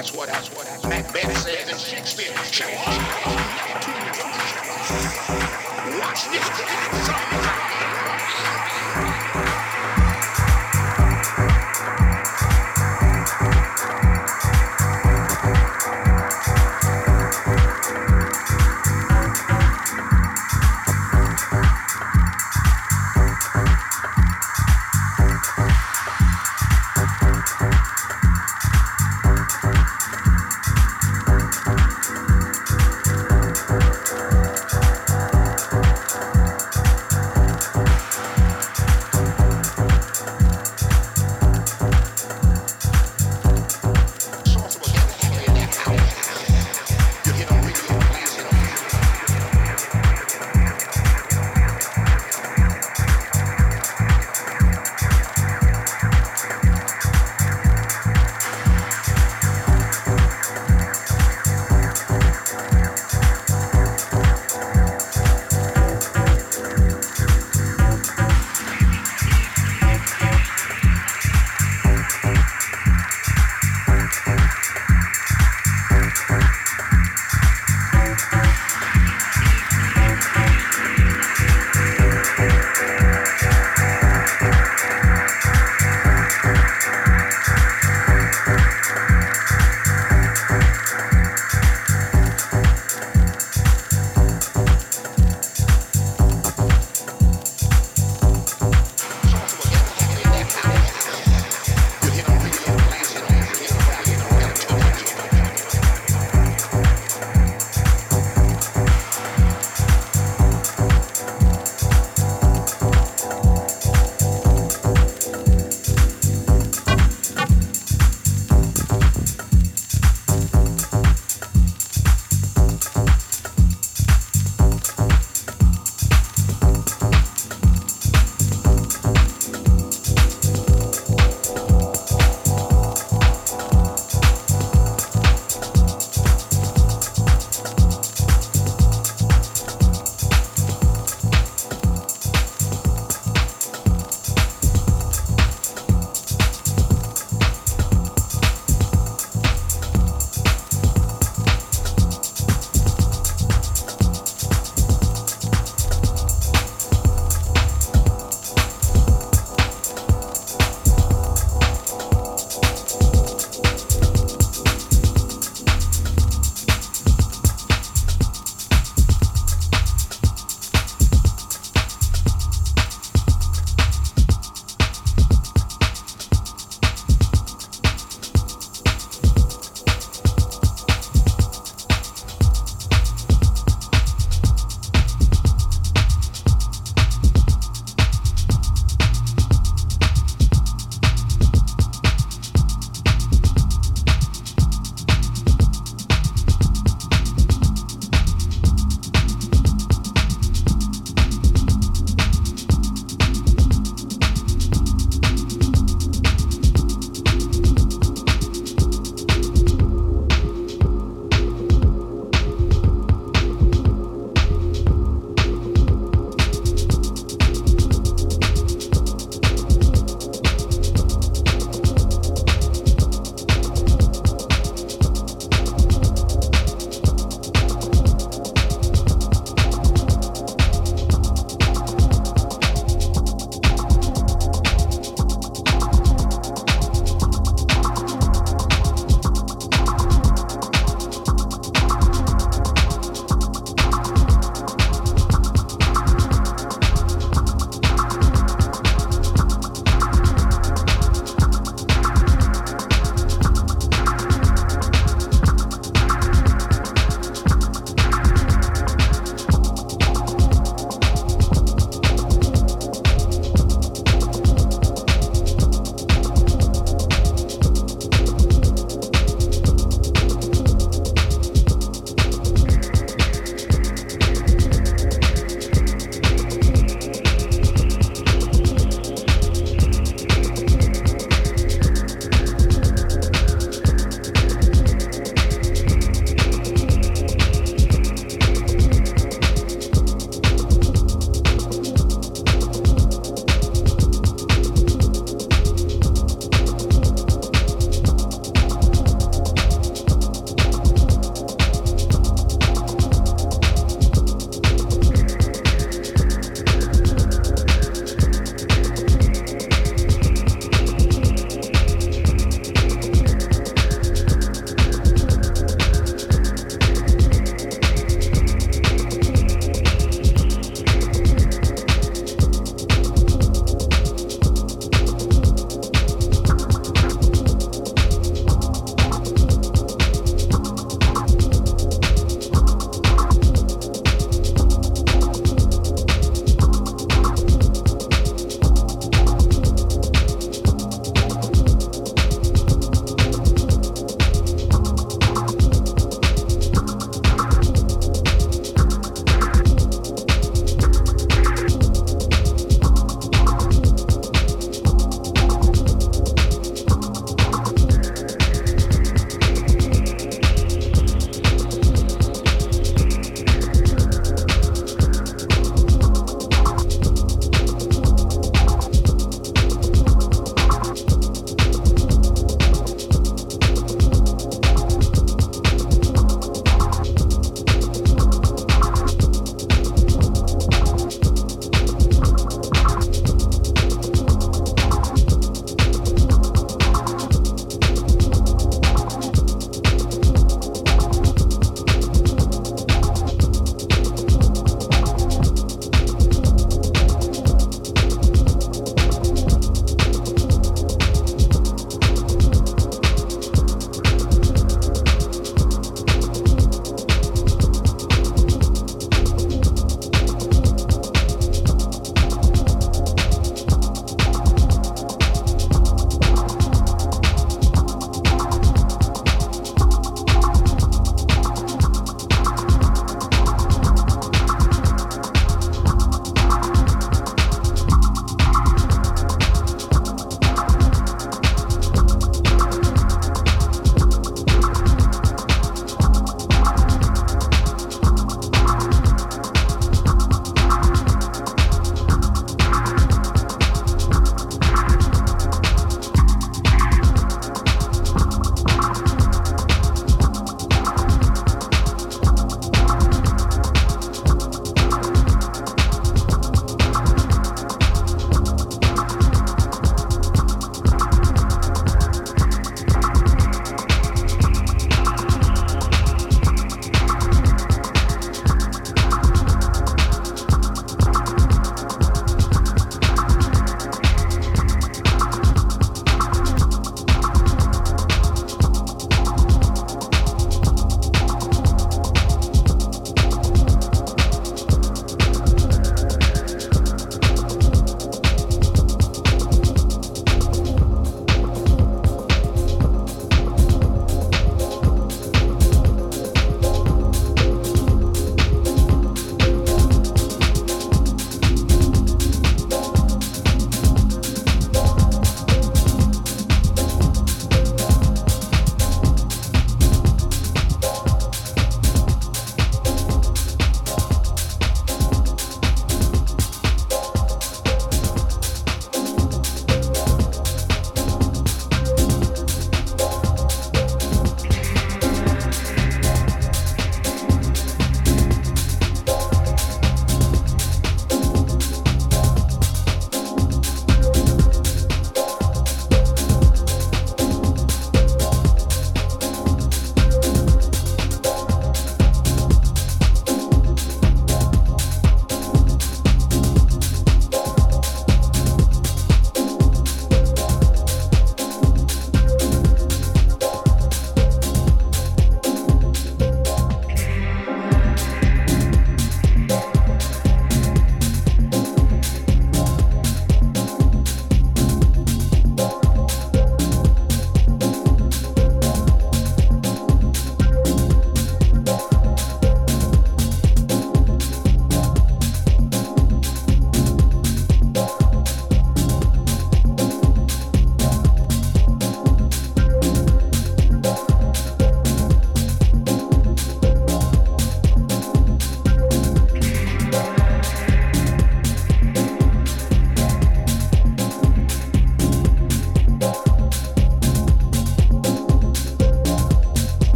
That's what, that's what, that's what Macbeth says in Shakespeare. Watch this.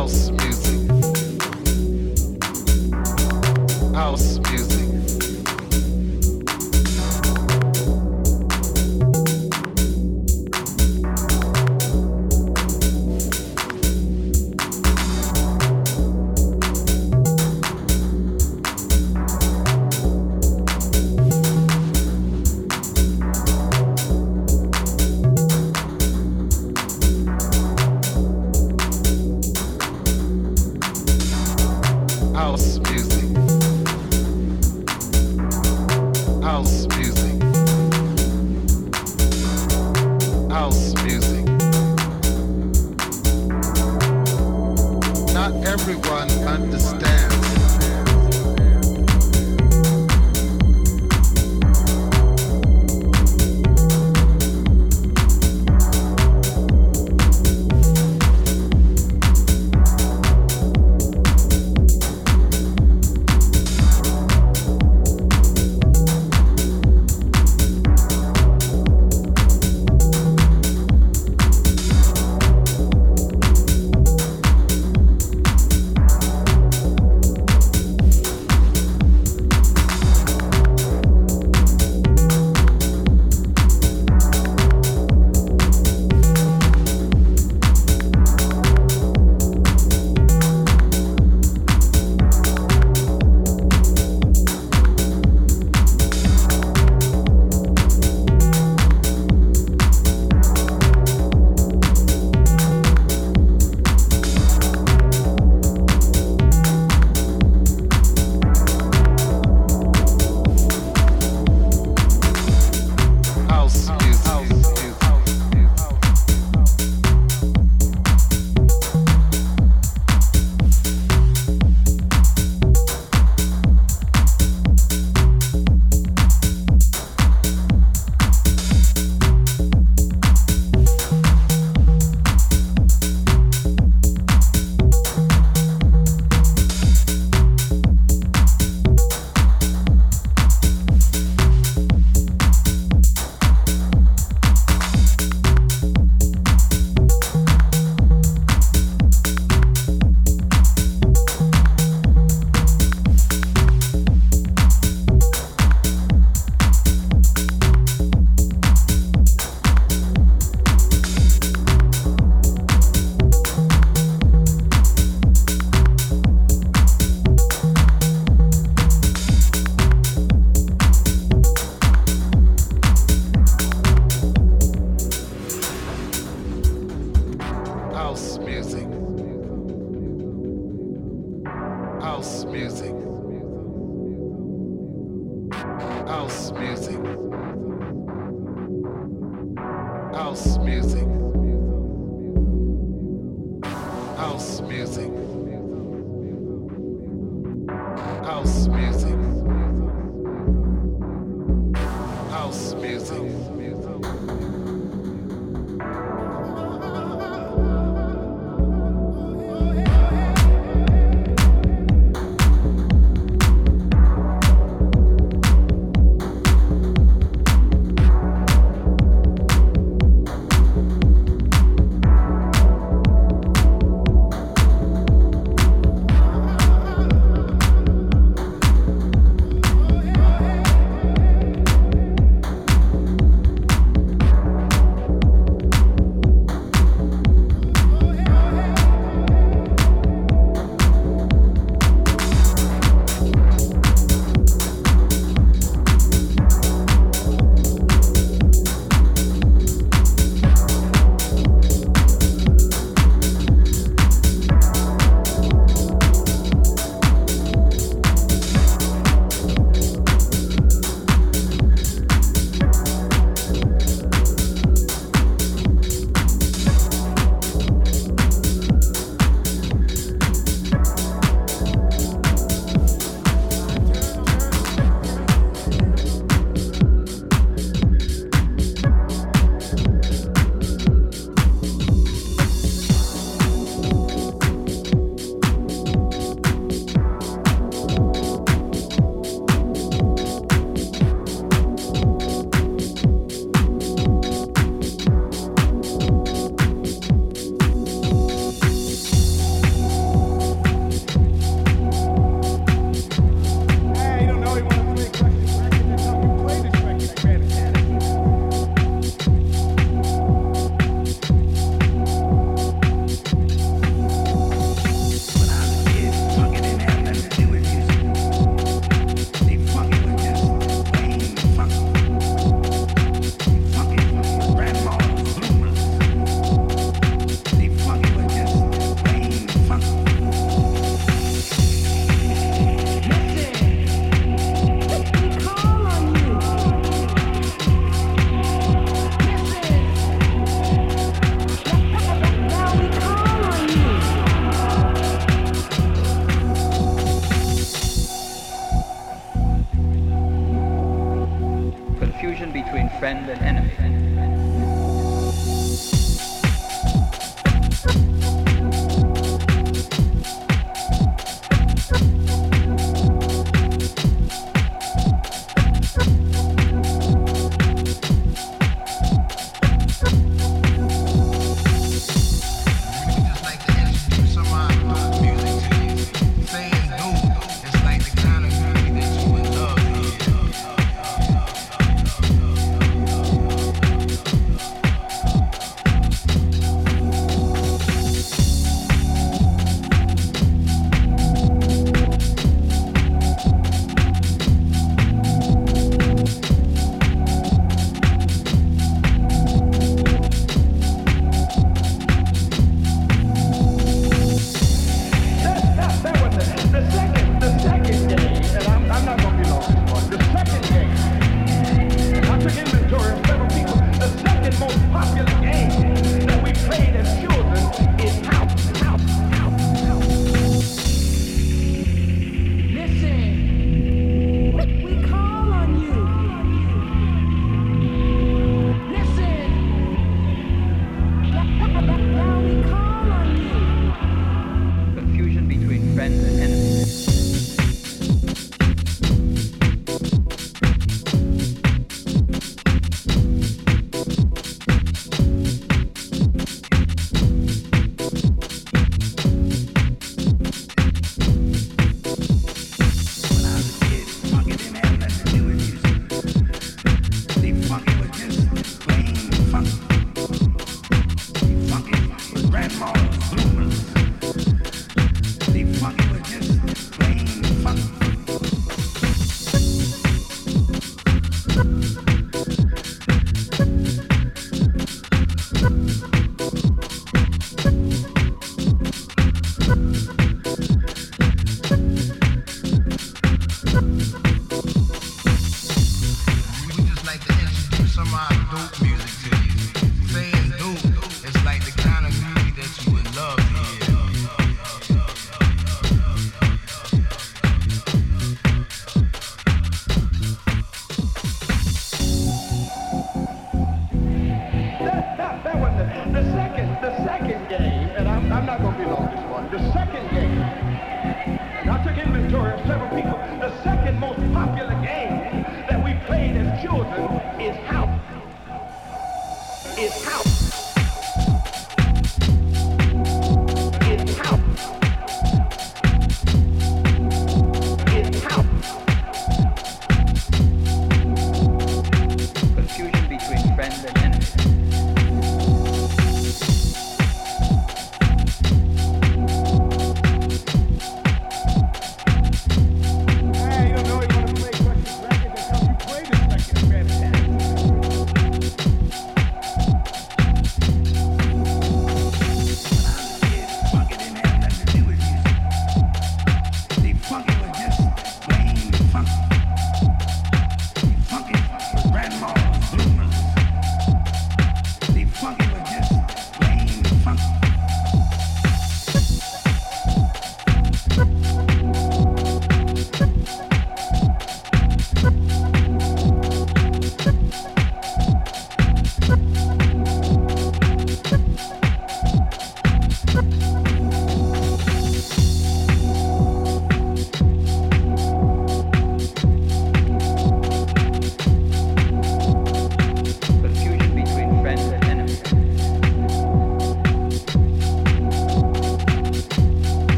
house.